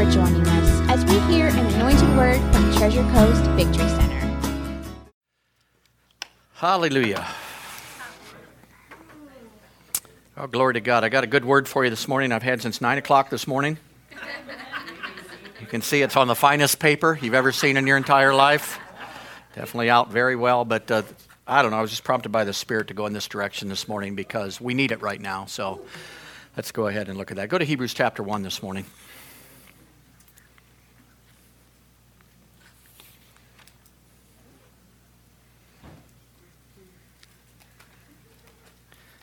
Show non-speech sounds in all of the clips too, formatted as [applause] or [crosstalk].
for joining us as we hear an anointed word from Treasure Coast Victory Center. Hallelujah. Oh, glory to God. I got a good word for you this morning. I've had since 9 o'clock this morning. You can see it's on the finest paper you've ever seen in your entire life. Definitely out very well, but uh, I don't know. I was just prompted by the Spirit to go in this direction this morning because we need it right now. So let's go ahead and look at that. Go to Hebrews chapter 1 this morning.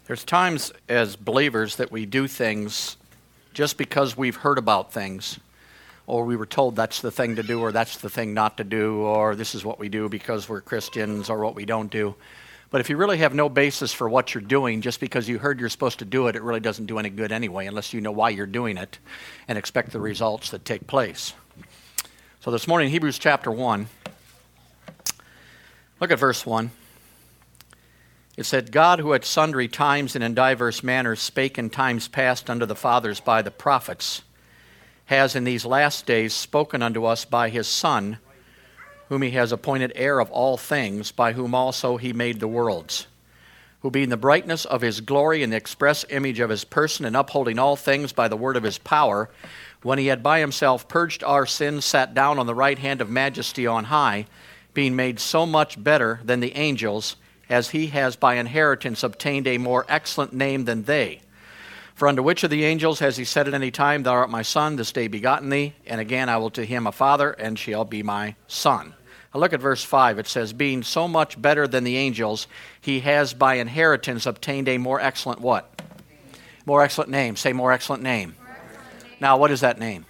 There's times as believers that we do things just because we've heard about things, or we were told that's the thing to do, or that's the thing not to do, or this is what we do because we're Christians, or what we don't do. But if you really have no basis for what you're doing, just because you heard you're supposed to do it, it really doesn't do any good anyway, unless you know why you're doing it and expect the results that take place. So this morning, Hebrews chapter 1, look at verse 1. It said, God, who at sundry times and in divers manners spake in times past unto the fathers by the prophets, has in these last days spoken unto us by his Son, whom he has appointed heir of all things, by whom also he made the worlds, who being the brightness of his glory and the express image of his person, and upholding all things by the word of his power, when he had by himself purged our sins, sat down on the right hand of majesty on high, being made so much better than the angels as he has by inheritance obtained a more excellent name than they. For unto which of the angels has he said at any time, Thou art my son, this day begotten thee? And again, I will to him a father, and shall be my son. Now look at verse 5. It says, Being so much better than the angels, he has by inheritance obtained a more excellent what? More excellent name. Say more excellent name. More excellent name. Now, what is that name?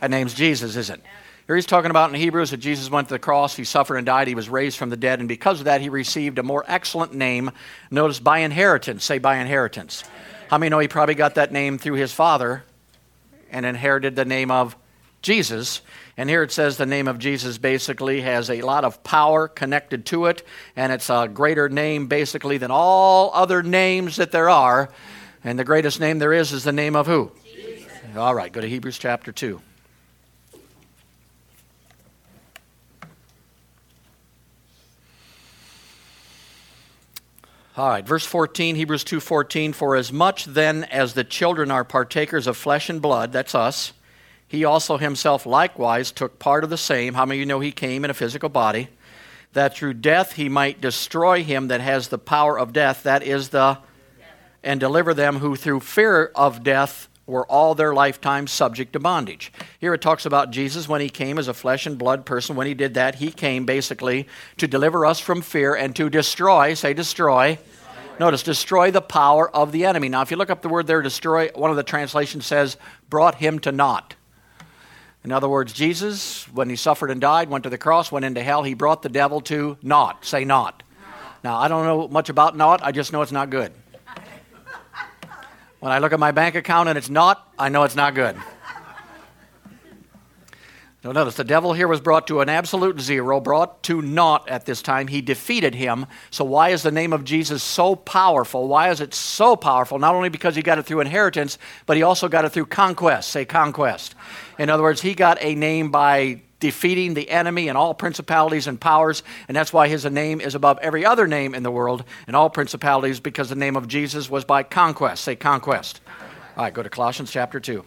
That name's Jesus, isn't it? Here he's talking about in Hebrews that Jesus went to the cross, he suffered and died, he was raised from the dead, and because of that, he received a more excellent name. Notice by inheritance. Say by inheritance. How many know he probably got that name through his father and inherited the name of Jesus? And here it says the name of Jesus basically has a lot of power connected to it, and it's a greater name basically than all other names that there are. And the greatest name there is is the name of who? Jesus. All right, go to Hebrews chapter 2. All right, verse 14, Hebrews 2:14, for as much then as the children are partakers of flesh and blood, that's us, he also himself likewise took part of the same. How many of you know he came in a physical body? That through death he might destroy him that has the power of death, that is the and deliver them who through fear of death were all their lifetime subject to bondage. Here it talks about Jesus when he came as a flesh and blood person. When he did that, he came basically to deliver us from fear and to destroy, say destroy. Notice, destroy the power of the enemy. Now, if you look up the word there, destroy, one of the translations says, brought him to naught. In other words, Jesus, when he suffered and died, went to the cross, went into hell, he brought the devil to naught. Say naught. Now, I don't know much about naught, I just know it's not good. When I look at my bank account and it's not, I know it's not good. Now notice the devil here was brought to an absolute zero, brought to naught at this time. He defeated him. So why is the name of Jesus so powerful? Why is it so powerful? Not only because he got it through inheritance, but he also got it through conquest. Say conquest. In other words, he got a name by defeating the enemy and all principalities and powers, and that's why his name is above every other name in the world and all principalities, because the name of Jesus was by conquest. Say conquest. All right, go to Colossians chapter 2.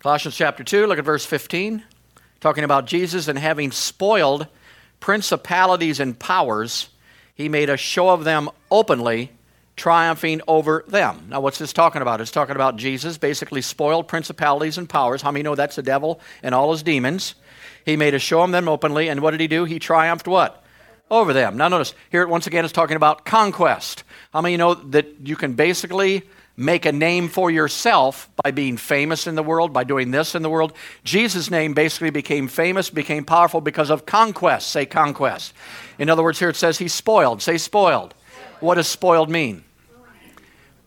Colossians chapter 2, look at verse 15, talking about Jesus and having spoiled principalities and powers, he made a show of them openly, triumphing over them. Now, what's this talking about? It's talking about Jesus basically spoiled principalities and powers. How many know that's the devil and all his demons? He made a show of them openly, and what did he do? He triumphed what? Over them. Now, notice here it once again it's talking about conquest. How many know that you can basically make a name for yourself by being famous in the world, by doing this in the world. Jesus' name basically became famous, became powerful because of conquest. Say conquest. In other words, here it says he's spoiled. Say spoiled. What does spoiled mean?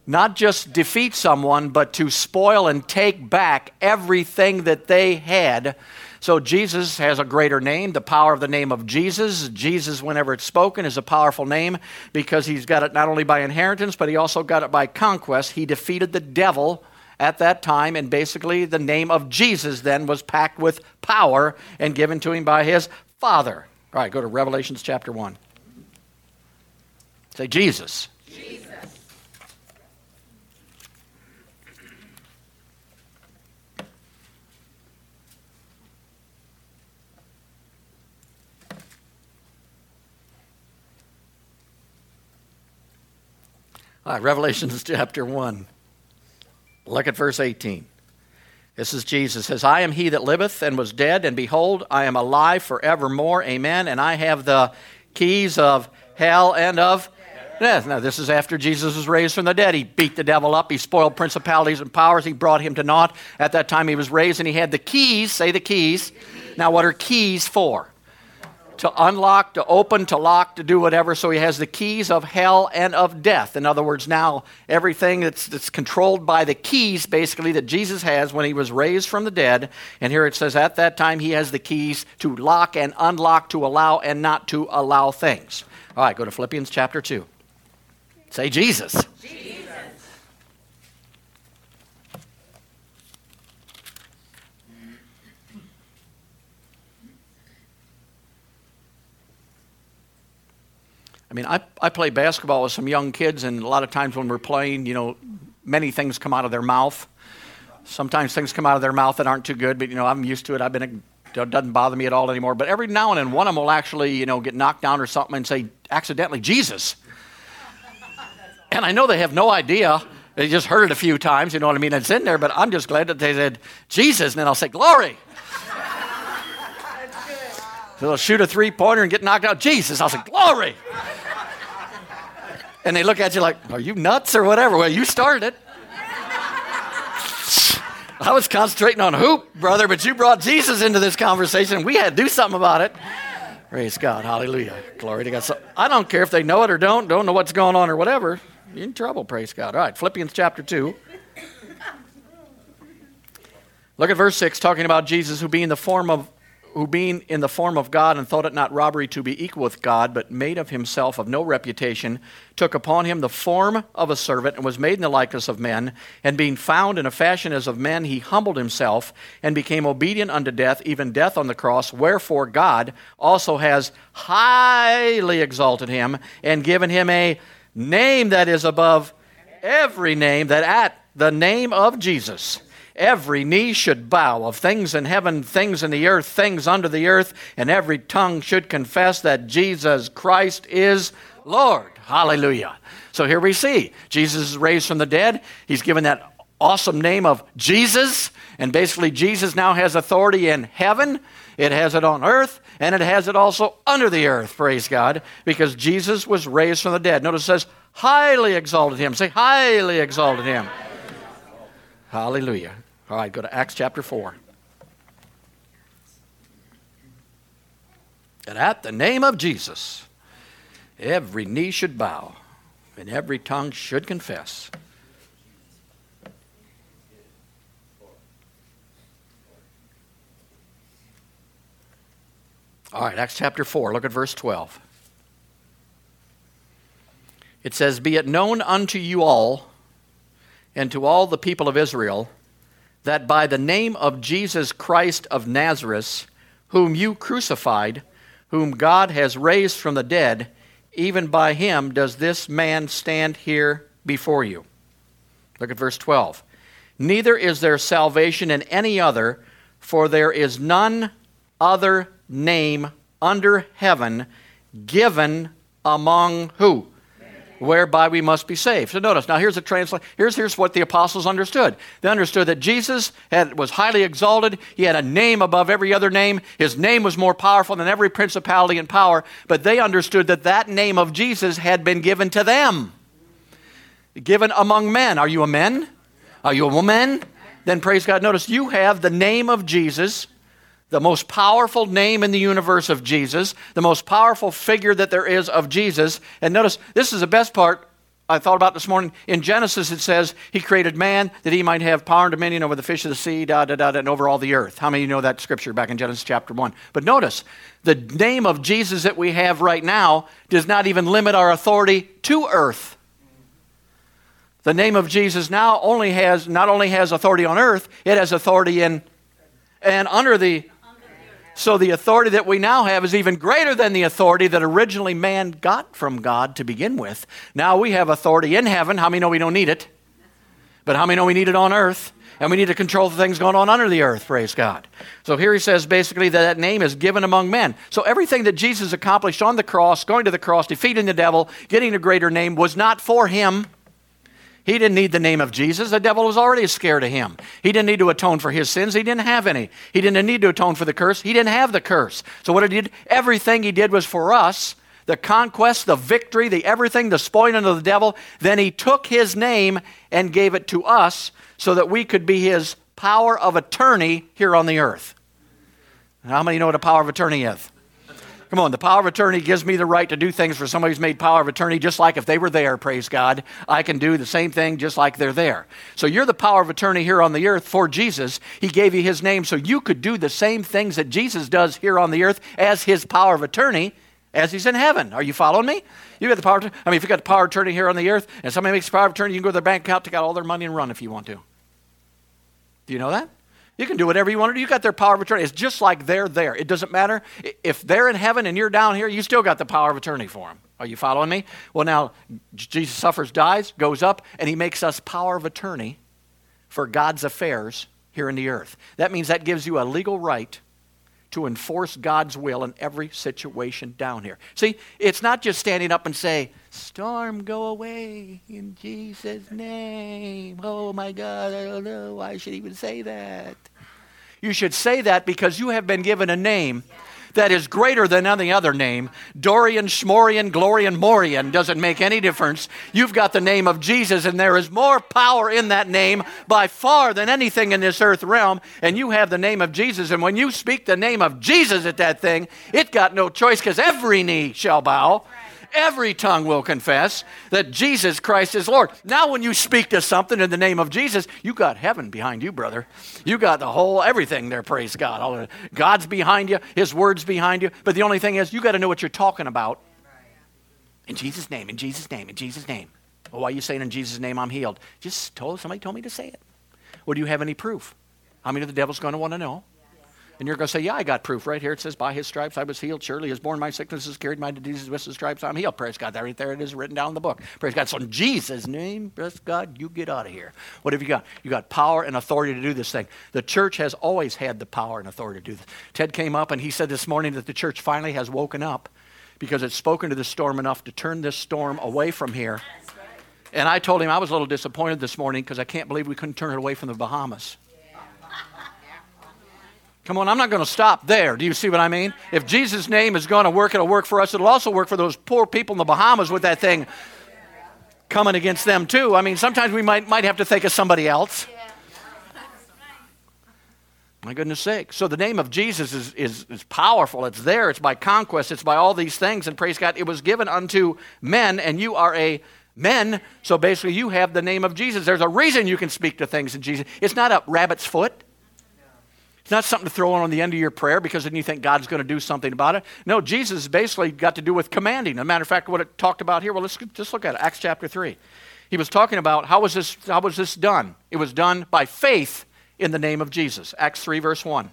not just defeat someone, but to spoil and take back everything that they had. So Jesus has a greater name, the power of the name of Jesus. Jesus, whenever it's spoken, is a powerful name because he's got it not only by inheritance, but he also got it by conquest. He defeated the devil at that time, and basically the name of Jesus then was packed with power and given to him by his Father. All right, go to Revelations chapter 1. Say Jesus. Jesus. Revelations [laughs] chapter 1. Look at verse 18. This is Jesus says, I am he that liveth and was dead, and behold, I am alive forevermore. Amen. And I have the keys of hell and of death. Now, this is after Jesus was raised from the dead. He beat the devil up. He spoiled principalities and powers. He brought him to naught. At that time, he was raised, and he had the keys. Say the keys. Now, what are keys for? To unlock, to open, to lock, to do whatever. So he has the keys of hell and of death. In other words, now everything that's, that's controlled by the keys, basically, that Jesus has when he was raised from the dead. And here it says, at that time, he has the keys to lock and unlock, to allow and not to allow things. All right, go to Philippians chapter 2. Say Jesus. Jesus. I mean, I, I play basketball with some young kids, and a lot of times when we're playing, you know, many things come out of their mouth. Sometimes things come out of their mouth that aren't too good, but, you know, I'm used to it. I've been, it doesn't bother me at all anymore. But every now and then, one of them will actually, you know, get knocked down or something and say, accidentally, Jesus. [laughs] and I know they have no idea. They just heard it a few times, you know what I mean? It's in there, but I'm just glad that they said Jesus, and then I'll say, Glory. [laughs] so they'll shoot a three pointer and get knocked out. Jesus, I'll say, Glory [laughs] and they look at you like, Are you nuts or whatever? Well, you started it. I was concentrating on hoop, brother, but you brought Jesus into this conversation. We had to do something about it. Praise God. Hallelujah. Glory to God. So I don't care if they know it or don't, don't know what's going on or whatever. You're in trouble, praise God. All right, Philippians chapter 2. Look at verse 6, talking about Jesus who being the form of who being in the form of God and thought it not robbery to be equal with God, but made of himself of no reputation, took upon him the form of a servant, and was made in the likeness of men. And being found in a fashion as of men, he humbled himself and became obedient unto death, even death on the cross. Wherefore God also has highly exalted him and given him a name that is above every name, that at the name of Jesus every knee should bow of things in heaven, things in the earth, things under the earth, and every tongue should confess that Jesus Christ is Lord. Hallelujah. So here we see Jesus is raised from the dead. He's given that awesome name of Jesus. And basically, Jesus now has authority in heaven, it has it on earth, and it has it also under the earth, praise God, because Jesus was raised from the dead. Notice it says, highly exalted him. Say, highly exalted him. Hallelujah. All right, go to Acts chapter 4. And at the name of Jesus, every knee should bow and every tongue should confess. All right, Acts chapter 4, look at verse 12. It says, Be it known unto you all and to all the people of Israel that by the name of Jesus Christ of Nazareth, whom you crucified, whom God has raised from the dead, even by him does this man stand here before you. Look at verse 12. Neither is there salvation in any other, for there is none other name under heaven given among who? Whereby we must be saved. So notice, now here's a translation. Here's, here's what the apostles understood. They understood that Jesus had, was highly exalted. He had a name above every other name. His name was more powerful than every principality and power. But they understood that that name of Jesus had been given to them. Given among men. Are you a man? Are you a woman? Then praise God. Notice you have the name of Jesus the most powerful name in the universe of Jesus, the most powerful figure that there is of Jesus. And notice, this is the best part. I thought about this morning. In Genesis, it says he created man that he might have power and dominion over the fish of the sea, da da da, and over all the earth. How many of you know that scripture back in Genesis chapter 1? But notice, the name of Jesus that we have right now does not even limit our authority to earth. The name of Jesus now only has not only has authority on earth, it has authority in and under the so the authority that we now have is even greater than the authority that originally man got from God to begin with. Now we have authority in heaven. How many know we don't need it? But how many know we need it on earth? And we need to control the things going on under the earth, praise God. So here he says basically that that name is given among men. So everything that Jesus accomplished on the cross, going to the cross, defeating the devil, getting a greater name, was not for him. He didn't need the name of Jesus. The devil was already scared of him. He didn't need to atone for his sins. He didn't have any. He didn't need to atone for the curse. He didn't have the curse. So what he did, everything he did was for us. The conquest, the victory, the everything, the spoiling of the devil. Then he took his name and gave it to us so that we could be his power of attorney here on the earth. How many know what a power of attorney is? Come on, the power of attorney gives me the right to do things for somebody who's made power of attorney, just like if they were there, praise God. I can do the same thing just like they're there. So you're the power of attorney here on the earth for Jesus. He gave you his name so you could do the same things that Jesus does here on the earth as his power of attorney as he's in heaven. Are you following me? You got the power. I mean, if you got the power of attorney here on the earth, and somebody makes power of attorney, you can go to their bank account, take out all their money, and run if you want to. Do you know that? You can do whatever you want to do. You got their power of attorney. It's just like they're there. It doesn't matter. If they're in heaven and you're down here, you still got the power of attorney for them. Are you following me? Well, now, Jesus suffers, dies, goes up, and he makes us power of attorney for God's affairs here in the earth. That means that gives you a legal right to enforce God's will in every situation down here. See, it's not just standing up and say, "Storm, go away in Jesus' name." Oh my God, I don't know why I should even say that. You should say that because you have been given a name that is greater than any other name. Dorian, Schmorian, Glorian, Morian doesn't make any difference. You've got the name of Jesus, and there is more power in that name by far than anything in this earth realm. And you have the name of Jesus. And when you speak the name of Jesus at that thing, it got no choice because every knee shall bow every tongue will confess that Jesus Christ is Lord. Now, when you speak to something in the name of Jesus, you got heaven behind you, brother. You got the whole everything there, praise God. God's behind you, His word's behind you. But the only thing is, you got to know what you're talking about. In Jesus' name, in Jesus' name, in Jesus' name. Well, why are you saying in Jesus' name I'm healed? Just told somebody told me to say it. Well, do you have any proof? How many of the devil's going to want to know? And you're going to say, Yeah, I got proof right here. It says, By his stripes I was healed. Surely he has borne my sicknesses, carried my diseases with his stripes. I'm healed. Praise God. Right there it is written down in the book. Praise God. So in Jesus' name, bless God, you get out of here. What have you got? You got power and authority to do this thing. The church has always had the power and authority to do this. Ted came up and he said this morning that the church finally has woken up because it's spoken to the storm enough to turn this storm away from here. And I told him I was a little disappointed this morning because I can't believe we couldn't turn it away from the Bahamas. Come on, I'm not going to stop there. Do you see what I mean? If Jesus' name is going to work, it'll work for us. It'll also work for those poor people in the Bahamas with that thing coming against them, too. I mean, sometimes we might, might have to think of somebody else. My goodness sake. So the name of Jesus is, is, is powerful. It's there. It's by conquest. It's by all these things. And praise God, it was given unto men, and you are a men. So basically, you have the name of Jesus. There's a reason you can speak to things in Jesus. It's not a rabbit's foot. Not something to throw on the end of your prayer because then you think God's going to do something about it. No, Jesus basically got to do with commanding. As a matter of fact, what it talked about here, well, let's just look at it. Acts chapter 3. He was talking about how was this, how was this done? It was done by faith in the name of Jesus. Acts 3, verse 1.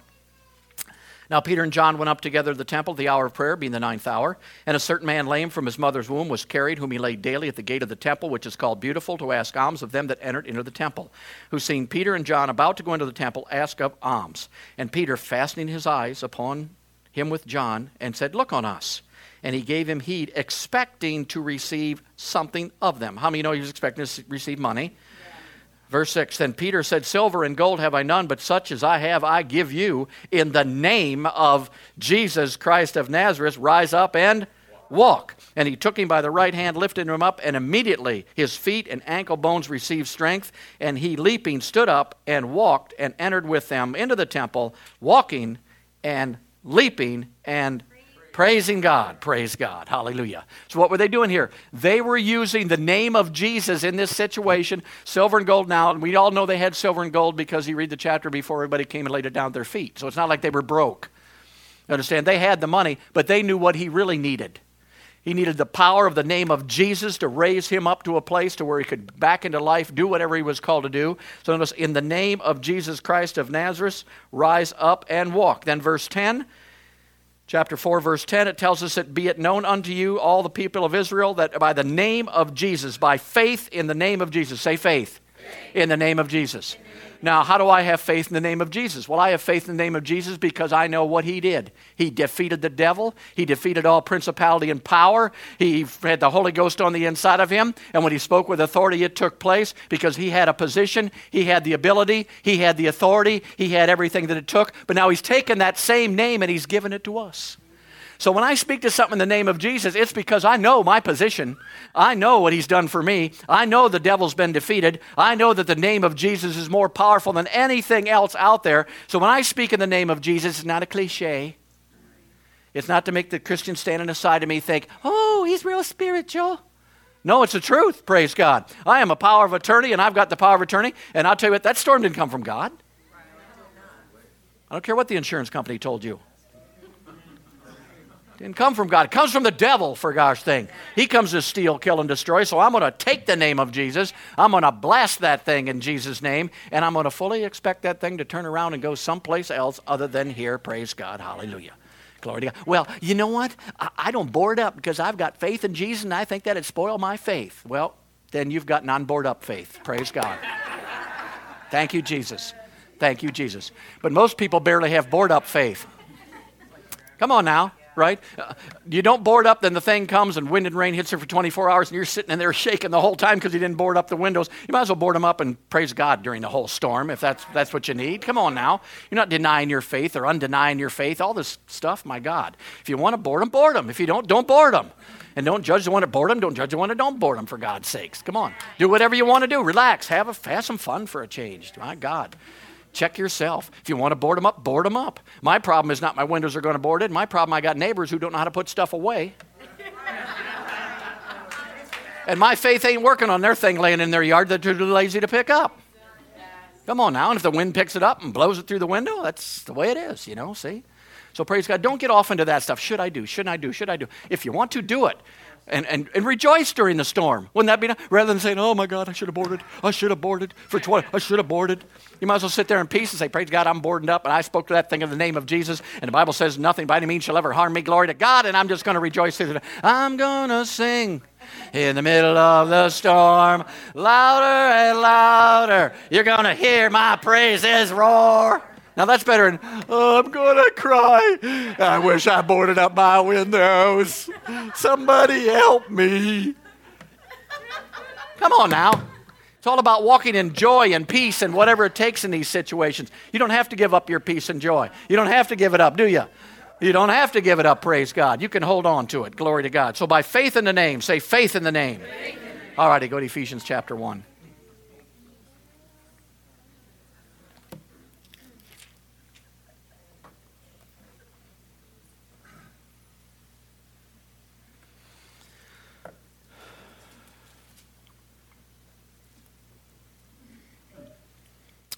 Now Peter and John went up together to the temple, the hour of prayer, being the ninth hour. And a certain man lame from his mother's womb was carried, whom he laid daily at the gate of the temple, which is called Beautiful, to ask alms of them that entered into the temple. Who, seeing Peter and John about to go into the temple, asked of alms. And Peter, fastening his eyes upon him with John, and said, Look on us. And he gave him heed, expecting to receive something of them. How many know he was expecting to receive money? Verse 6 Then Peter said, Silver and gold have I none, but such as I have I give you. In the name of Jesus Christ of Nazareth, rise up and walk. And he took him by the right hand, lifted him up, and immediately his feet and ankle bones received strength. And he, leaping, stood up and walked and entered with them into the temple, walking and leaping and Praising God. Praise God. Hallelujah. So, what were they doing here? They were using the name of Jesus in this situation, silver and gold now. And we all know they had silver and gold because you read the chapter before everybody came and laid it down at their feet. So, it's not like they were broke. You understand? They had the money, but they knew what he really needed. He needed the power of the name of Jesus to raise him up to a place to where he could back into life, do whatever he was called to do. So notice, in the name of Jesus Christ of Nazareth, rise up and walk. Then verse 10, chapter 4, verse 10, it tells us that be it known unto you, all the people of Israel, that by the name of Jesus, by faith in the name of Jesus, say faith, faith. in the name of Jesus. Now, how do I have faith in the name of Jesus? Well, I have faith in the name of Jesus because I know what he did. He defeated the devil, he defeated all principality and power. He had the Holy Ghost on the inside of him, and when he spoke with authority, it took place because he had a position, he had the ability, he had the authority, he had everything that it took. But now he's taken that same name and he's given it to us. So when I speak to something in the name of Jesus, it's because I know my position. I know what he's done for me. I know the devil's been defeated. I know that the name of Jesus is more powerful than anything else out there. So when I speak in the name of Jesus, it's not a cliche. It's not to make the Christian standing aside of me think, oh, he's real spiritual. No, it's the truth, praise God. I am a power of attorney and I've got the power of attorney. And I'll tell you what, that storm didn't come from God. I don't care what the insurance company told you. Didn't come from God. It comes from the devil, for gosh thing. He comes to steal, kill, and destroy. So I'm going to take the name of Jesus. I'm going to blast that thing in Jesus' name. And I'm going to fully expect that thing to turn around and go someplace else other than here. Praise God. Hallelujah. Glory to God. Well, you know what? I, I don't board up because I've got faith in Jesus and I think that'd spoil my faith. Well, then you've got non board up faith. Praise God. Thank you, Jesus. Thank you, Jesus. But most people barely have board up faith. Come on now right? Uh, you don't board up, then the thing comes and wind and rain hits it for 24 hours and you're sitting in there [laughs] shaking the whole time because you didn't board up the windows. You might as well board them up and praise God during the whole storm if that's, that's what you need. Come on now. You're not denying your faith or undenying your faith, all this stuff, my God. If you want to board them, board them. If you don't, don't board them. And don't judge the one that board them. Don't judge the one that don't board them, for God's sakes. Come on. Do whatever you want to do. Relax. Have, a, have some fun for a change. My God. Check yourself. If you want to board them up, board them up. My problem is not my windows are going to board it. My problem, I got neighbors who don't know how to put stuff away. and my faith ain't working on their thing laying in their yard that they're too lazy to pick up. Come on now. And if the wind picks it up and blows it through the window, that's the way it is, you know, see? So praise God. Don't get off into that stuff. Should I do? Shouldn't I do? Should I do? If you want to, do it and, and, and rejoice during the storm. Wouldn't that be nice? Rather than saying, oh my God, I should have boarded. I should have boarded for 20. I should have boarded. You might as well sit there in peace and say, praise God, I'm boarding up. And I spoke to that thing in the name of Jesus. And the Bible says nothing by any means shall ever harm me. Glory to God. And I'm just going to rejoice through the I'm going to sing in the middle of the storm. Louder and louder. You're going to hear my praises roar. Now that's better than, oh, I'm going to cry. I wish I boarded up my windows. Somebody help me. Come on now. It's all about walking in joy and peace and whatever it takes in these situations. You don't have to give up your peace and joy. You don't have to give it up, do you? You don't have to give it up, praise God. You can hold on to it. Glory to God. So by faith in the name, say faith in the name. All righty, go to Ephesians chapter 1.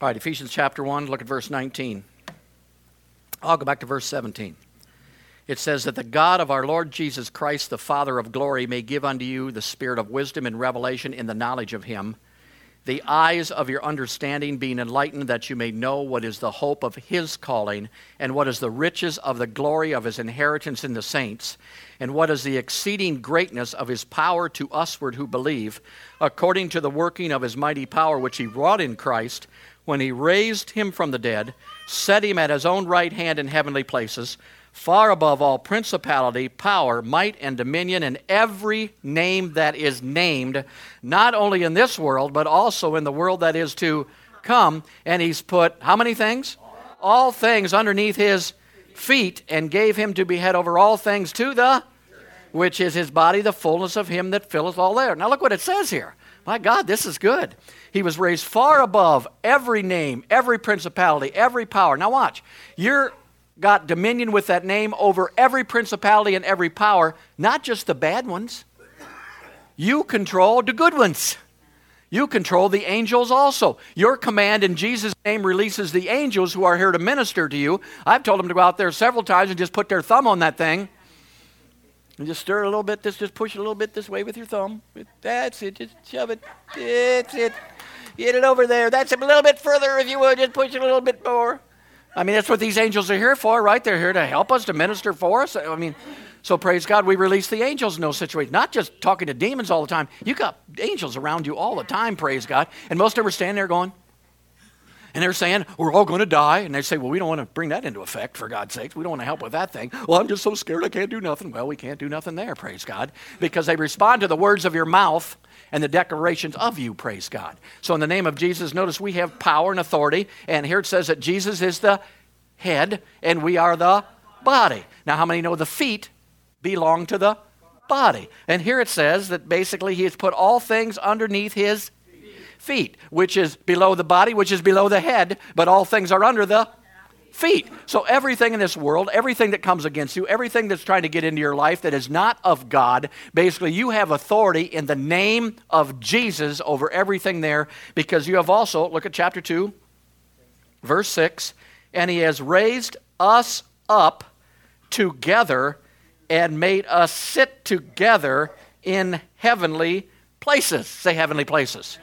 All right, Ephesians chapter 1, look at verse 19. I'll go back to verse 17. It says that the God of our Lord Jesus Christ, the Father of glory, may give unto you the spirit of wisdom and revelation in the knowledge of him, the eyes of your understanding being enlightened, that you may know what is the hope of his calling, and what is the riches of the glory of his inheritance in the saints, and what is the exceeding greatness of his power to usward who believe, according to the working of his mighty power which he wrought in Christ when he raised him from the dead, set him at his own right hand in heavenly places, far above all principality, power, might, and dominion, and every name that is named, not only in this world, but also in the world that is to come. And he's put how many things? All things underneath his feet, and gave him to be head over all things to the which is his body, the fullness of him that filleth all there. Now look what it says here. My God, this is good. He was raised far above every name, every principality, every power. Now, watch. You're got dominion with that name over every principality and every power, not just the bad ones. You control the good ones. You control the angels also. Your command in Jesus' name releases the angels who are here to minister to you. I've told them to go out there several times and just put their thumb on that thing. And just stir a little bit, this, just push it a little bit this way with your thumb. That's it, just shove it. That's it. Get it over there. That's a little bit further if you would. Just push it a little bit more. I mean, that's what these angels are here for, right? They're here to help us, to minister for us. I mean, so praise God, we release the angels in those situations. Not just talking to demons all the time. You got angels around you all the time, praise God. And most of them are standing there going, and they're saying, We're all going to die. And they say, Well, we don't want to bring that into effect, for God's sake. We don't want to help with that thing. Well, I'm just so scared I can't do nothing. Well, we can't do nothing there, praise God, because they respond to the words of your mouth and the declarations of you, praise God. So, in the name of Jesus, notice we have power and authority. And here it says that Jesus is the head and we are the body. Now, how many know the feet belong to the body. And here it says that basically he has put all things underneath his feet, which is below the body, which is below the head, but all things are under the feet. So everything in this world, everything that comes against you, everything that's trying to get into your life that is not of God, basically you have authority in the name of Jesus over everything there because you have also, look at chapter 2, verse 6, and he has raised us up together and made us sit together in heavenly places. Say heavenly places.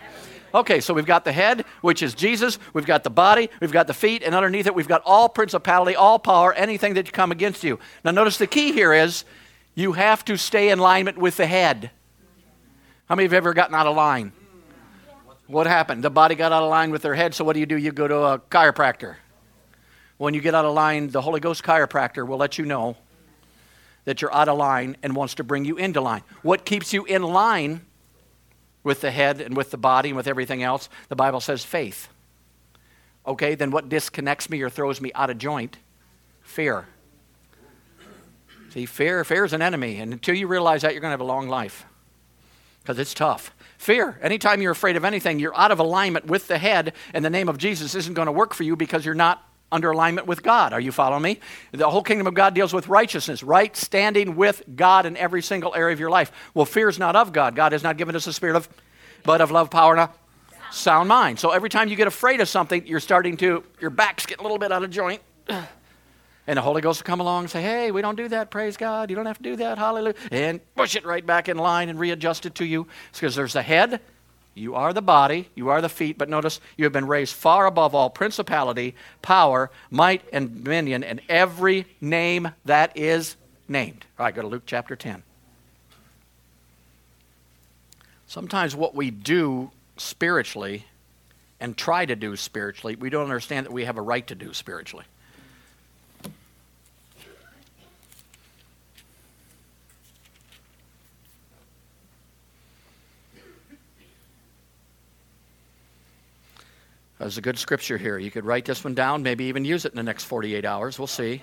Okay, so we've got the head, which is Jesus. We've got the body. We've got the feet. And underneath it, we've got all principality, all power, anything that come against you. Now, notice the key here is you have to stay in alignment with the head. How many of you have ever gotten out of line? What happened? The body got out of line with their head, so what do you do? You go to a chiropractor. When you get out of line, the Holy Ghost chiropractor will let you know that you're out of line and wants to bring you into line. What keeps you in line with the head and with the body and with everything else? The Bible says faith. Okay, then what disconnects me or throws me out of joint? Fear. See, fear, fear is an enemy, and until you realize that, you're going to have a long life because it's tough. Fear. Anytime you're afraid of anything, you're out of alignment with the head, and the name of Jesus isn't going to work for you because you're not under alignment with God. Are you following me? The whole kingdom of God deals with righteousness, right standing with God in every single area of your life. Well, fear is not of God. God has not given us a spirit of, but of love, power, and a sound mind. So every time you get afraid of something, you're starting to, your back's getting a little bit out of joint. And the Holy Ghost will come along and say, hey, we don't do that, praise God. You don't have to do that, hallelujah. And push it right back in line and readjust it to you. because there's the head, you are the body, you are the feet, but notice you have been raised far above all principality, power, might, and dominion, and every name that is named. All right, go to Luke chapter 10. Sometimes what we do spiritually and try to do spiritually, we don't understand that we have a right to do spiritually. There's a good scripture here. You could write this one down, maybe even use it in the next 48 hours. We'll see.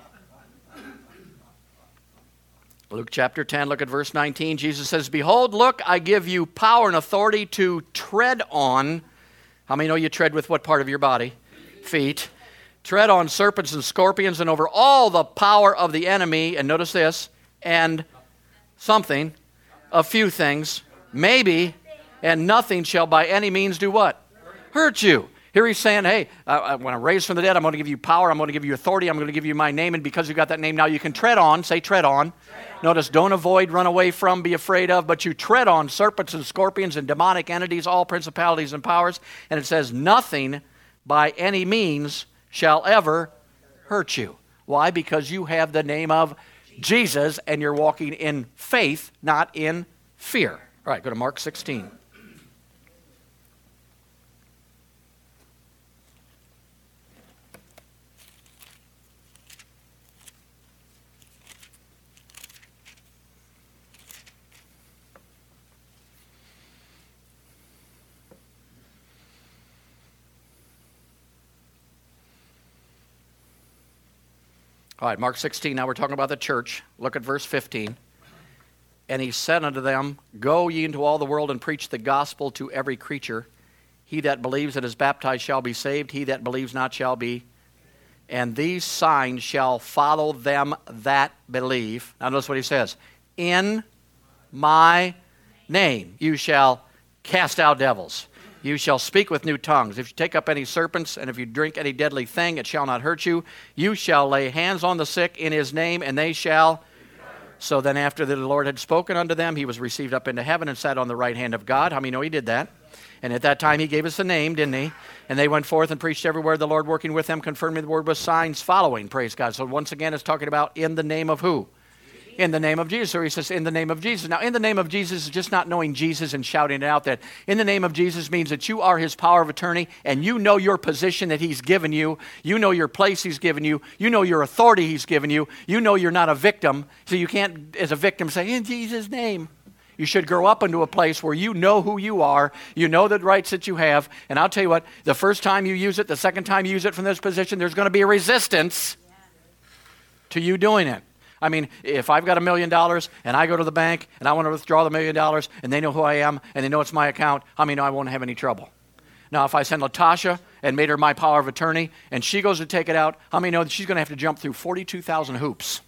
Luke chapter 10, look at verse 19. Jesus says, Behold, look, I give you power and authority to tread on. How many know you tread with what part of your body? Feet. Tread on serpents and scorpions and over all the power of the enemy. And notice this, and something, a few things, maybe, and nothing shall by any means do what? Hurt you. Here he's saying, hey, uh, when I'm raised from the dead, I'm going to give you power, I'm going to give you authority, I'm going to give you my name, and because you've got that name now, you can tread on. Say, tread on. Tread on. Notice, don't avoid, run away from, be afraid of, but you tread on serpents and scorpions and demonic entities, all principalities and powers. And it says, nothing by any means shall ever hurt you. Why? Because you have the name of Jesus and you're walking in faith, not in fear. All right, go to Mark 16. All right, Mark 16, now we're talking about the church. Look at verse 15. And he said unto them, Go ye into all the world and preach the gospel to every creature. He that believes and is baptized shall be saved, he that believes not shall be and these signs shall follow them that believe. Now, notice what he says In my name you shall cast out devils. You shall speak with new tongues. If you take up any serpents, and if you drink any deadly thing, it shall not hurt you. You shall lay hands on the sick in his name, and they shall. So then, after the Lord had spoken unto them, he was received up into heaven and sat on the right hand of God. How many know he did that? And at that time, he gave us a name, didn't he? And they went forth and preached everywhere, the Lord working with them, confirming the word with signs following. Praise God. So once again, it's talking about in the name of who? In the name of Jesus. Or he says, in the name of Jesus. Now, in the name of Jesus is just not knowing Jesus and shouting it out that in the name of Jesus means that you are his power of attorney and you know your position that he's given you. You know your place he's given you. You know your authority he's given you. You know you're not a victim. So you can't, as a victim, say, in Jesus' name. You should grow up into a place where you know who you are, you know the rights that you have, and I'll tell you what, the first time you use it, the second time you use it from this position, there's going to be a resistance to you doing it. I mean, if I've got a million dollars and I go to the bank and I want to withdraw the million dollars and they know who I am and they know it's my account, how many know I won't have any trouble? Now, if I send Latasha and made her my power of attorney and she goes to take it out, how many know that she's going to have to jump through 42,000 hoops?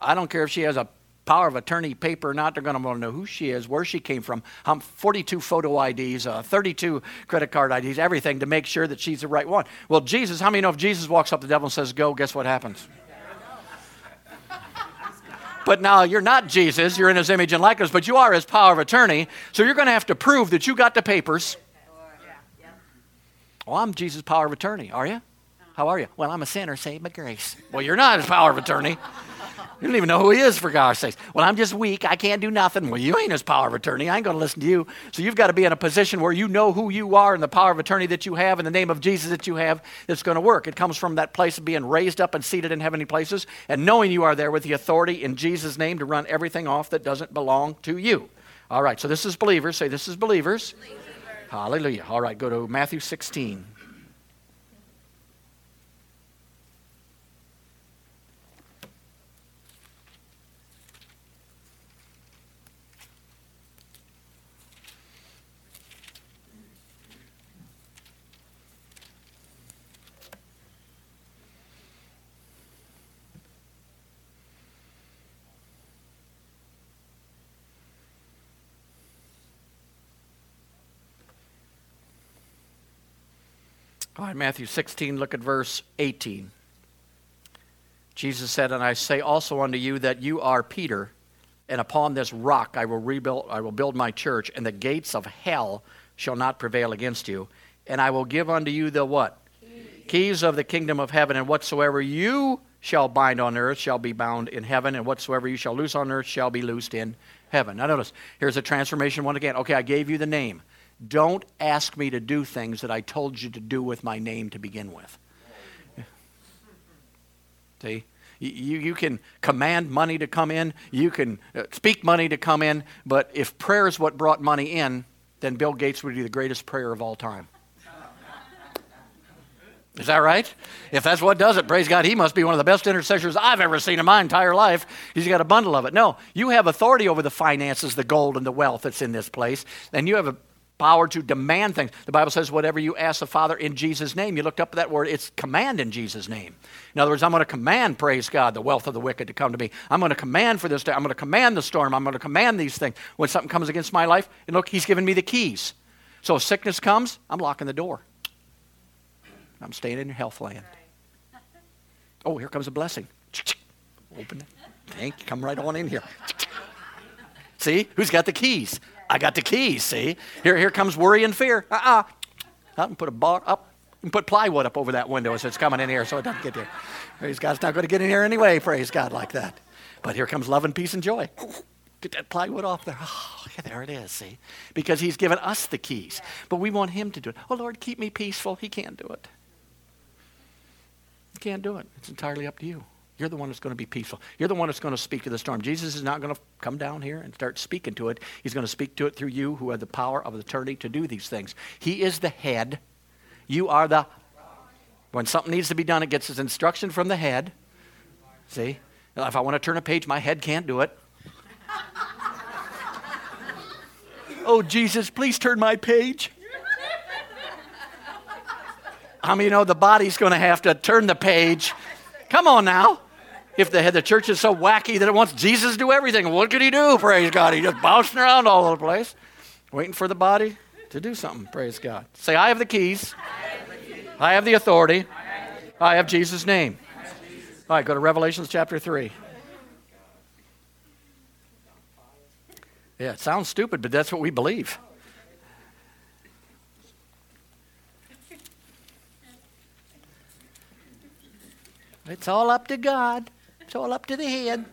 I don't care if she has a power of attorney paper or not, they're going to want to know who she is, where she came from, um, 42 photo IDs, uh, 32 credit card IDs, everything to make sure that she's the right one. Well, Jesus, how many know if Jesus walks up to the devil and says, Go, guess what happens? But now you're not Jesus, you're in his image and likeness, but you are his power of attorney. So you're going to have to prove that you got the papers. Well, I'm Jesus' power of attorney. Are you? How are you? Well, I'm a sinner saved by grace. Well, you're not his power of attorney. You don't even know who he is, for gosh sakes. Well, I'm just weak. I can't do nothing. Well, you ain't his power of attorney. I ain't going to listen to you. So you've got to be in a position where you know who you are and the power of attorney that you have and the name of Jesus that you have that's going to work. It comes from that place of being raised up and seated in heavenly places and knowing you are there with the authority in Jesus' name to run everything off that doesn't belong to you. All right, so this is believers. Say, this is believers. believers. Hallelujah. All right, go to Matthew 16. Right, Matthew 16, look at verse 18. Jesus said, And I say also unto you that you are Peter, and upon this rock I will rebuild I will build my church, and the gates of hell shall not prevail against you. And I will give unto you the what? Keys, Keys of the kingdom of heaven, and whatsoever you shall bind on earth shall be bound in heaven, and whatsoever you shall loose on earth shall be loosed in heaven. Now notice, here's a transformation one again. Okay, I gave you the name. Don't ask me to do things that I told you to do with my name to begin with. See? You, you can command money to come in, you can uh, speak money to come in, but if prayer is what brought money in, then Bill Gates would be the greatest prayer of all time. Is that right? If that's what does it, praise God, he must be one of the best intercessors I've ever seen in my entire life. He's got a bundle of it. No, you have authority over the finances, the gold, and the wealth that's in this place, and you have a power to demand things. The Bible says, whatever you ask the Father in Jesus' name. You looked up that word, it's command in Jesus' name. In other words, I'm going to command, praise God, the wealth of the wicked to come to me. I'm going to command for this day. I'm going to command the storm. I'm going to command these things. When something comes against my life, and look, He's given me the keys. So if sickness comes, I'm locking the door. I'm staying in health land. Oh, here comes a blessing. Open it. Thank you. Come right on in here. See? Who's got the keys? I got the keys, see? Here, here comes worry and fear. Uh-uh. I can put a bar up and put plywood up over that window so it's coming in here so it doesn't get there. Praise God, it's not going to get in here anyway, praise God, like that. But here comes love and peace and joy. Get that plywood off there. Oh, yeah, there it is, see? Because he's given us the keys. But we want him to do it. Oh, Lord, keep me peaceful. He can't do it. He can't do it. It's entirely up to you. You're the one that's going to be peaceful. You're the one that's going to speak to the storm. Jesus is not going to come down here and start speaking to it. He's going to speak to it through you who have the power of attorney to do these things. He is the head. You are the. When something needs to be done, it gets its instruction from the head. See? If I want to turn a page, my head can't do it. [laughs] oh, Jesus, please turn my page. How many know oh, the body's going to have to turn the page? Come on now. If the the church is so wacky that it wants Jesus to do everything, what could he do? Praise God. He just bouncing around all over the place, waiting for the body to do something. Praise God. Say, I have the keys. I have the authority. I have Jesus' name. All right, go to Revelations chapter 3. Yeah, it sounds stupid, but that's what we believe. It's all up to God. It's all up to the head.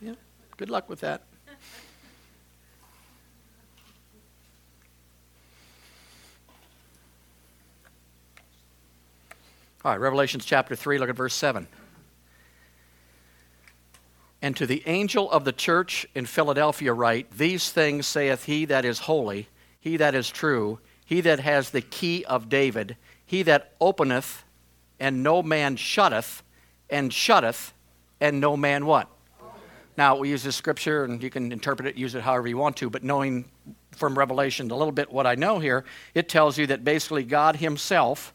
Yeah, good luck with that. All right, Revelations chapter 3, look at verse 7. And to the angel of the church in Philadelphia write, These things saith he that is holy, he that is true, he that has the key of David, he that openeth, and no man shutteth, and shutteth, and no man what? Now, we use this scripture, and you can interpret it, use it however you want to, but knowing from Revelation a little bit what I know here, it tells you that basically God Himself,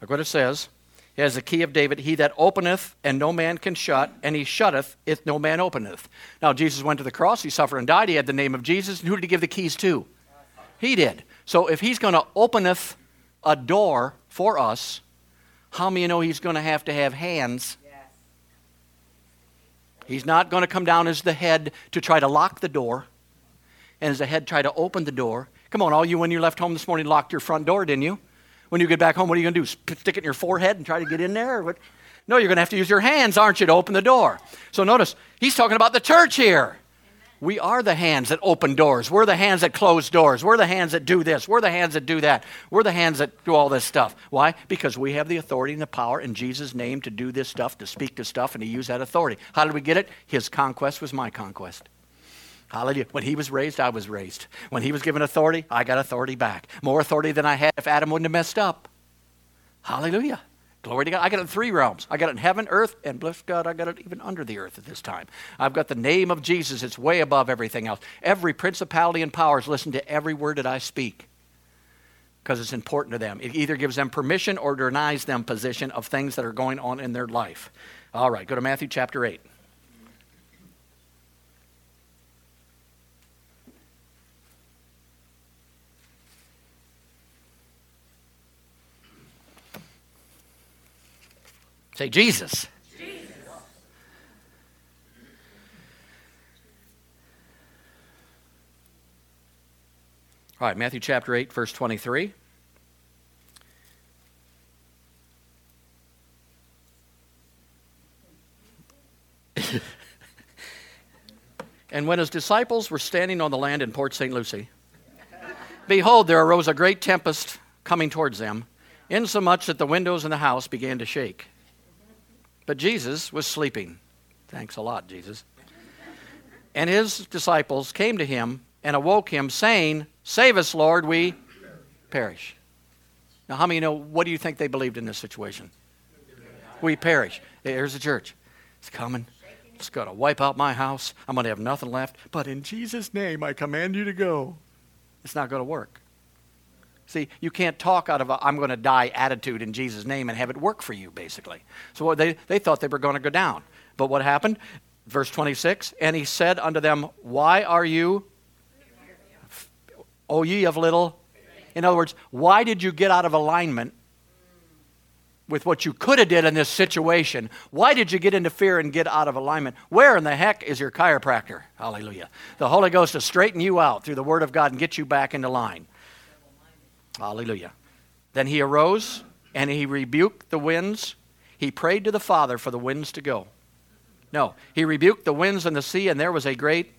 look what it says, has the key of David, he that openeth and no man can shut, and he shutteth if no man openeth. Now, Jesus went to the cross, he suffered and died, he had the name of Jesus, and who did he give the keys to? He did. So if he's going to openeth a door for us, how many know he's going to have to have hands? He's not going to come down as the head to try to lock the door, and as the head try to open the door. Come on, all you, when you left home this morning, locked your front door, didn't you? When you get back home, what are you going to do? Stick it in your forehead and try to get in there? No, you're going to have to use your hands, aren't you, to open the door. So notice, he's talking about the church here. We are the hands that open doors. We're the hands that close doors. We're the hands that do this. We're the hands that do that. We're the hands that do all this stuff. Why? Because we have the authority and the power in Jesus' name to do this stuff, to speak to stuff, and to use that authority. How did we get it? His conquest was my conquest. Hallelujah. When he was raised, I was raised. When he was given authority, I got authority back. More authority than I had if Adam wouldn't have messed up. Hallelujah. Glory to God. I got it in three realms. I got it in heaven, earth, and bless God, I got it even under the earth at this time. I've got the name of Jesus. It's way above everything else. Every principality and power powers listen to every word that I speak because it's important to them. It either gives them permission or denies them position of things that are going on in their life. All right, go to Matthew chapter 8. Say, Jesus. All right, Matthew chapter 8, verse 23. [laughs] and when his disciples were standing on the land in Port St. Lucie, behold, there arose a great tempest coming towards them, insomuch that the windows in the house began to shake. But Jesus was sleeping. Thanks a lot, Jesus. And his disciples came to him and awoke him, saying, Save us, Lord, we perish. Now, how many know what do you think they believed in this situation? We perish. Here's the church. It's coming. It's going to wipe out my house. I'm going to have nothing left. But in Jesus' name, I command you to go. It's not going to work. See, you can't talk out of a I'm going to die attitude in Jesus' name and have it work for you, basically. So they, they thought they were going to go down. But what happened? Verse 26 And he said unto them, Why are you, O ye of little? In other words, why did you get out of alignment with what you could have did in this situation? Why did you get into fear and get out of alignment? Where in the heck is your chiropractor? Hallelujah. The Holy Ghost to straighten you out through the Word of God and get you back into line. Hallelujah. Then he arose and he rebuked the winds. He prayed to the Father for the winds to go. No, he rebuked the winds and the sea, and there was a great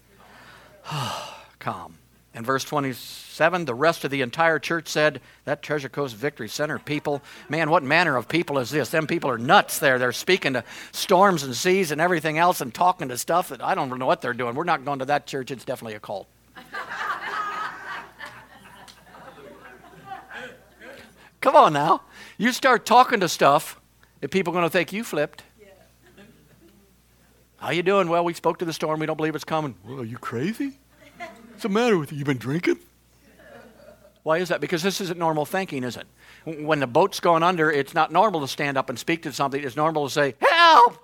[sighs] calm. In verse 27, the rest of the entire church said, That Treasure Coast Victory Center people, man, what manner of people is this? Them people are nuts there. They're speaking to storms and seas and everything else and talking to stuff that I don't know what they're doing. We're not going to that church. It's definitely a cult. Come on now. You start talking to stuff that people are going to think you flipped. Yeah. How you doing? Well, we spoke to the storm. We don't believe it's coming. Well, are you crazy? What's the matter with you? You been drinking? Why is that? Because this isn't normal thinking, is it? When the boat's going under, it's not normal to stand up and speak to something. It's normal to say, Help!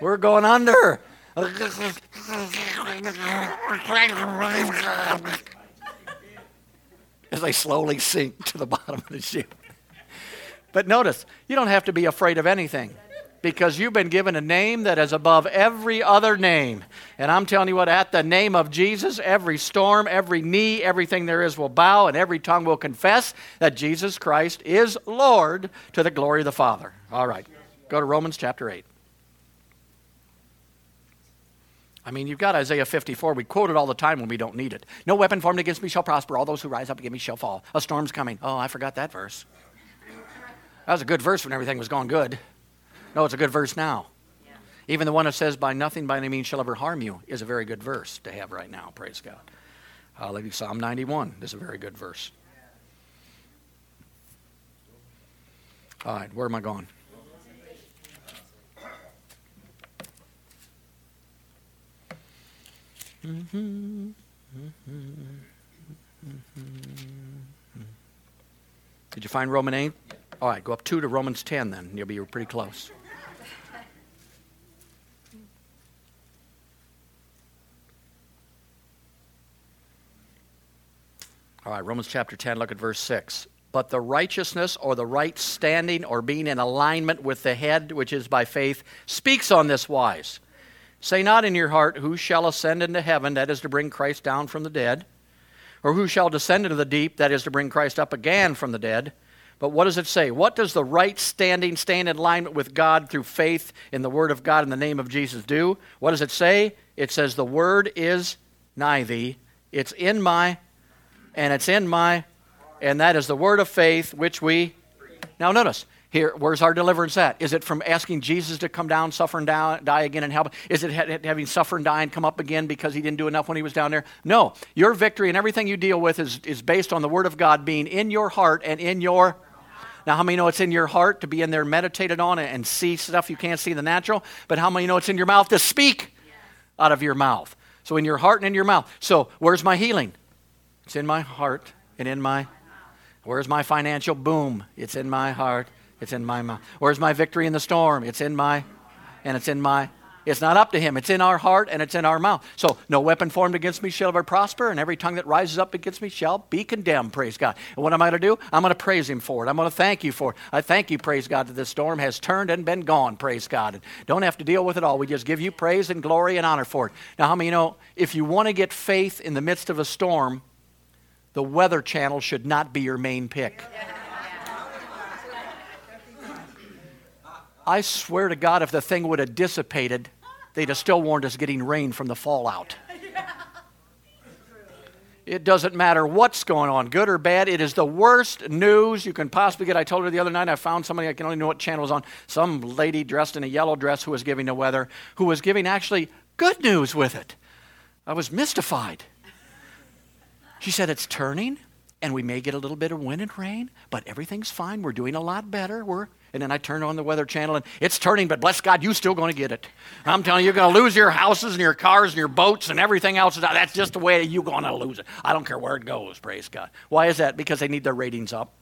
We're going under. As they slowly sink to the bottom of the ship. But notice, you don't have to be afraid of anything because you've been given a name that is above every other name. And I'm telling you what, at the name of Jesus, every storm, every knee, everything there is will bow, and every tongue will confess that Jesus Christ is Lord to the glory of the Father. All right, go to Romans chapter 8. I mean, you've got Isaiah 54. We quote it all the time when we don't need it. No weapon formed against me shall prosper. All those who rise up against me shall fall. A storm's coming. Oh, I forgot that verse. That was a good verse when everything was going good. No, it's a good verse now. Yeah. Even the one that says, By nothing by any means shall ever harm you, is a very good verse to have right now. Praise God. Hallelujah. Psalm 91 is a very good verse. All right, where am I going? Mm-hmm. mm-hmm. mm-hmm. mm-hmm. Did you find Roman 8? All right, go up 2 to Romans 10 then. You'll be pretty close. All right, Romans chapter 10, look at verse 6. But the righteousness or the right standing or being in alignment with the head, which is by faith, speaks on this wise. Say not in your heart, Who shall ascend into heaven, that is to bring Christ down from the dead? Or who shall descend into the deep, that is to bring Christ up again from the dead? But what does it say? What does the right standing, stand in alignment with God through faith in the Word of God in the name of Jesus do? What does it say? It says, The Word is nigh thee. It's in my, and it's in my, and that is the Word of faith which we. Now notice, here, where's our deliverance at? Is it from asking Jesus to come down, suffer and die, die again and help? Is it having suffer and die and come up again because he didn't do enough when he was down there? No. Your victory and everything you deal with is, is based on the Word of God being in your heart and in your. Now, how many know it's in your heart to be in there meditated on it and see stuff you can't see in the natural? But how many know it's in your mouth to speak out of your mouth? So, in your heart and in your mouth. So, where's my healing? It's in my heart and in my. Where's my financial boom? It's in my heart it's in my mouth. Where's my victory in the storm? It's in my, and it's in my. It's not up to him. It's in our heart and it's in our mouth. So no weapon formed against me shall ever prosper, and every tongue that rises up against me shall be condemned. Praise God. And what am I going to do? I'm going to praise Him for it. I'm going to thank you for it. I thank you, praise God, that this storm has turned and been gone. Praise God. And don't have to deal with it all. We just give you praise and glory and honor for it. Now, how many you know if you want to get faith in the midst of a storm, the Weather Channel should not be your main pick. I swear to God, if the thing would have dissipated, they'd have still warned us getting rain from the fallout. It doesn't matter what's going on, good or bad. It is the worst news you can possibly get. I told her the other night I found somebody, I can only know what channel was on, some lady dressed in a yellow dress who was giving the weather, who was giving actually good news with it. I was mystified. She said, It's turning, and we may get a little bit of wind and rain, but everything's fine. We're doing a lot better. We're and then I turn on the Weather Channel and it's turning, but bless God, you're still going to get it. I'm telling you, you're going to lose your houses and your cars and your boats and everything else. That's just the way you're going to lose it. I don't care where it goes, praise God. Why is that? Because they need their ratings up.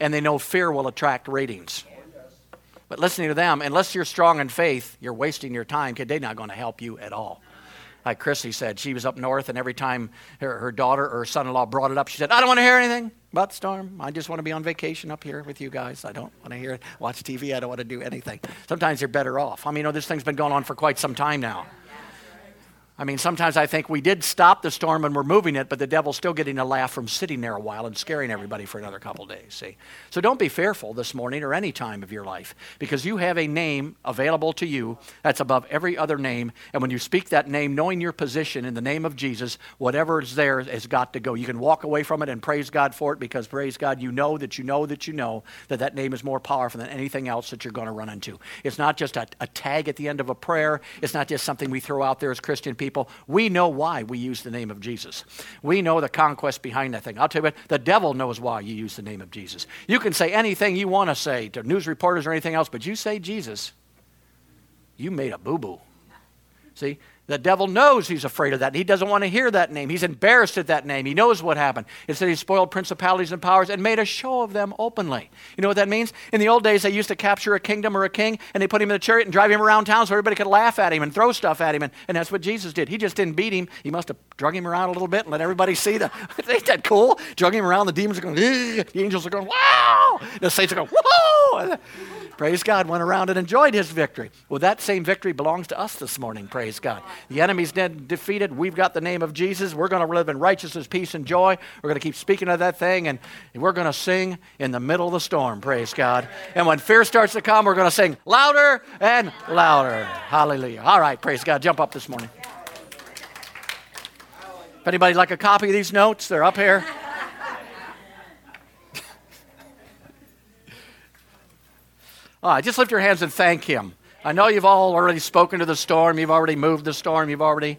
And they know fear will attract ratings. But listening to them, unless you're strong in faith, you're wasting your time because they're not going to help you at all. Like Chrissy said, she was up north, and every time her, her daughter or son in law brought it up, she said, I don't want to hear anything about the storm. I just want to be on vacation up here with you guys. I don't want to hear it, watch TV. I don't want to do anything. Sometimes you're better off. I mean, you know, this thing's been going on for quite some time now. I mean, sometimes I think we did stop the storm and we're moving it, but the devil's still getting a laugh from sitting there a while and scaring everybody for another couple days. See? So don't be fearful this morning or any time of your life because you have a name available to you that's above every other name. And when you speak that name, knowing your position in the name of Jesus, whatever is there has got to go. You can walk away from it and praise God for it because, praise God, you know that you know that you know that that name is more powerful than anything else that you're going to run into. It's not just a, a tag at the end of a prayer, it's not just something we throw out there as Christian people people, we know why we use the name of Jesus. We know the conquest behind that thing. I'll tell you what, the devil knows why you use the name of Jesus. You can say anything you want to say to news reporters or anything else, but you say Jesus, you made a boo boo. See, The devil knows he's afraid of that. He doesn't want to hear that name. He's embarrassed at that name. He knows what happened. It said he spoiled principalities and powers and made a show of them openly. You know what that means? In the old days, they used to capture a kingdom or a king and they put him in a chariot and drive him around town so everybody could laugh at him and throw stuff at him. And, and that's what Jesus did. He just didn't beat him. He must have drug him around a little bit and let everybody see the. [laughs] Ain't that cool? Drug him around. The demons are going, Ugh! the angels are going, wow. The saints are going, whoa. Praise God, went around and enjoyed his victory. Well, that same victory belongs to us this morning, praise God. The enemy's dead, defeated. We've got the name of Jesus. We're going to live in righteousness, peace, and joy. We're going to keep speaking of that thing, and we're going to sing in the middle of the storm, praise God. And when fear starts to come, we're going to sing louder and louder. Hallelujah. All right, praise God. Jump up this morning. If anybody like a copy of these notes, they're up here. Right, just lift your hands and thank Him. I know you've all already spoken to the storm, you've already moved the storm, you've already.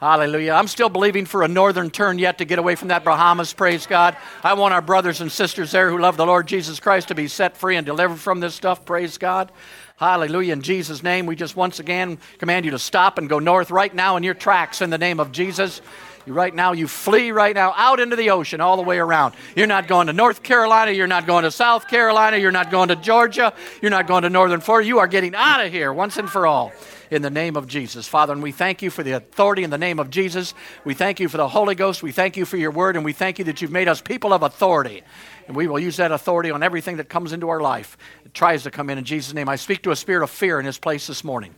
Hallelujah. I'm still believing for a northern turn yet to get away from that Bahamas, praise God. I want our brothers and sisters there who love the Lord Jesus Christ to be set free and delivered from this stuff, praise God. Hallelujah. In Jesus' name, we just once again command you to stop and go north right now in your tracks in the name of Jesus. Right now, you flee right now out into the ocean all the way around. You're not going to North Carolina. You're not going to South Carolina. You're not going to Georgia. You're not going to Northern Florida. You are getting out of here once and for all in the name of Jesus. Father, and we thank you for the authority in the name of Jesus. We thank you for the Holy Ghost. We thank you for your word, and we thank you that you've made us people of authority. And we will use that authority on everything that comes into our life. It tries to come in in Jesus' name. I speak to a spirit of fear in this place this morning.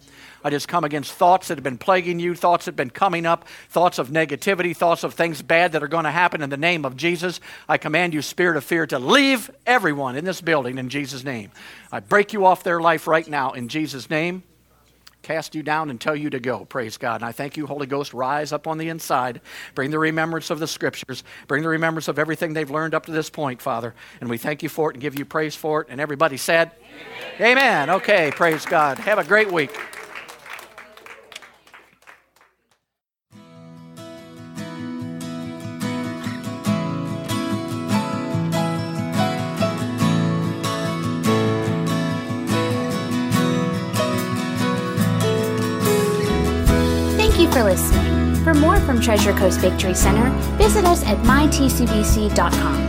I just come against thoughts that have been plaguing you, thoughts that have been coming up, thoughts of negativity, thoughts of things bad that are going to happen in the name of Jesus. I command you, spirit of fear, to leave everyone in this building in Jesus' name. I break you off their life right now in Jesus' name cast you down and tell you to go. Praise God. And I thank you, Holy Ghost. Rise up on the inside. Bring the remembrance of the scriptures. Bring the remembrance of everything they've learned up to this point, Father. And we thank you for it and give you praise for it. And everybody said, Amen. Amen. Okay, praise God. Have a great week. For listening. For more from Treasure Coast Victory Center, visit us at mytcvc.com.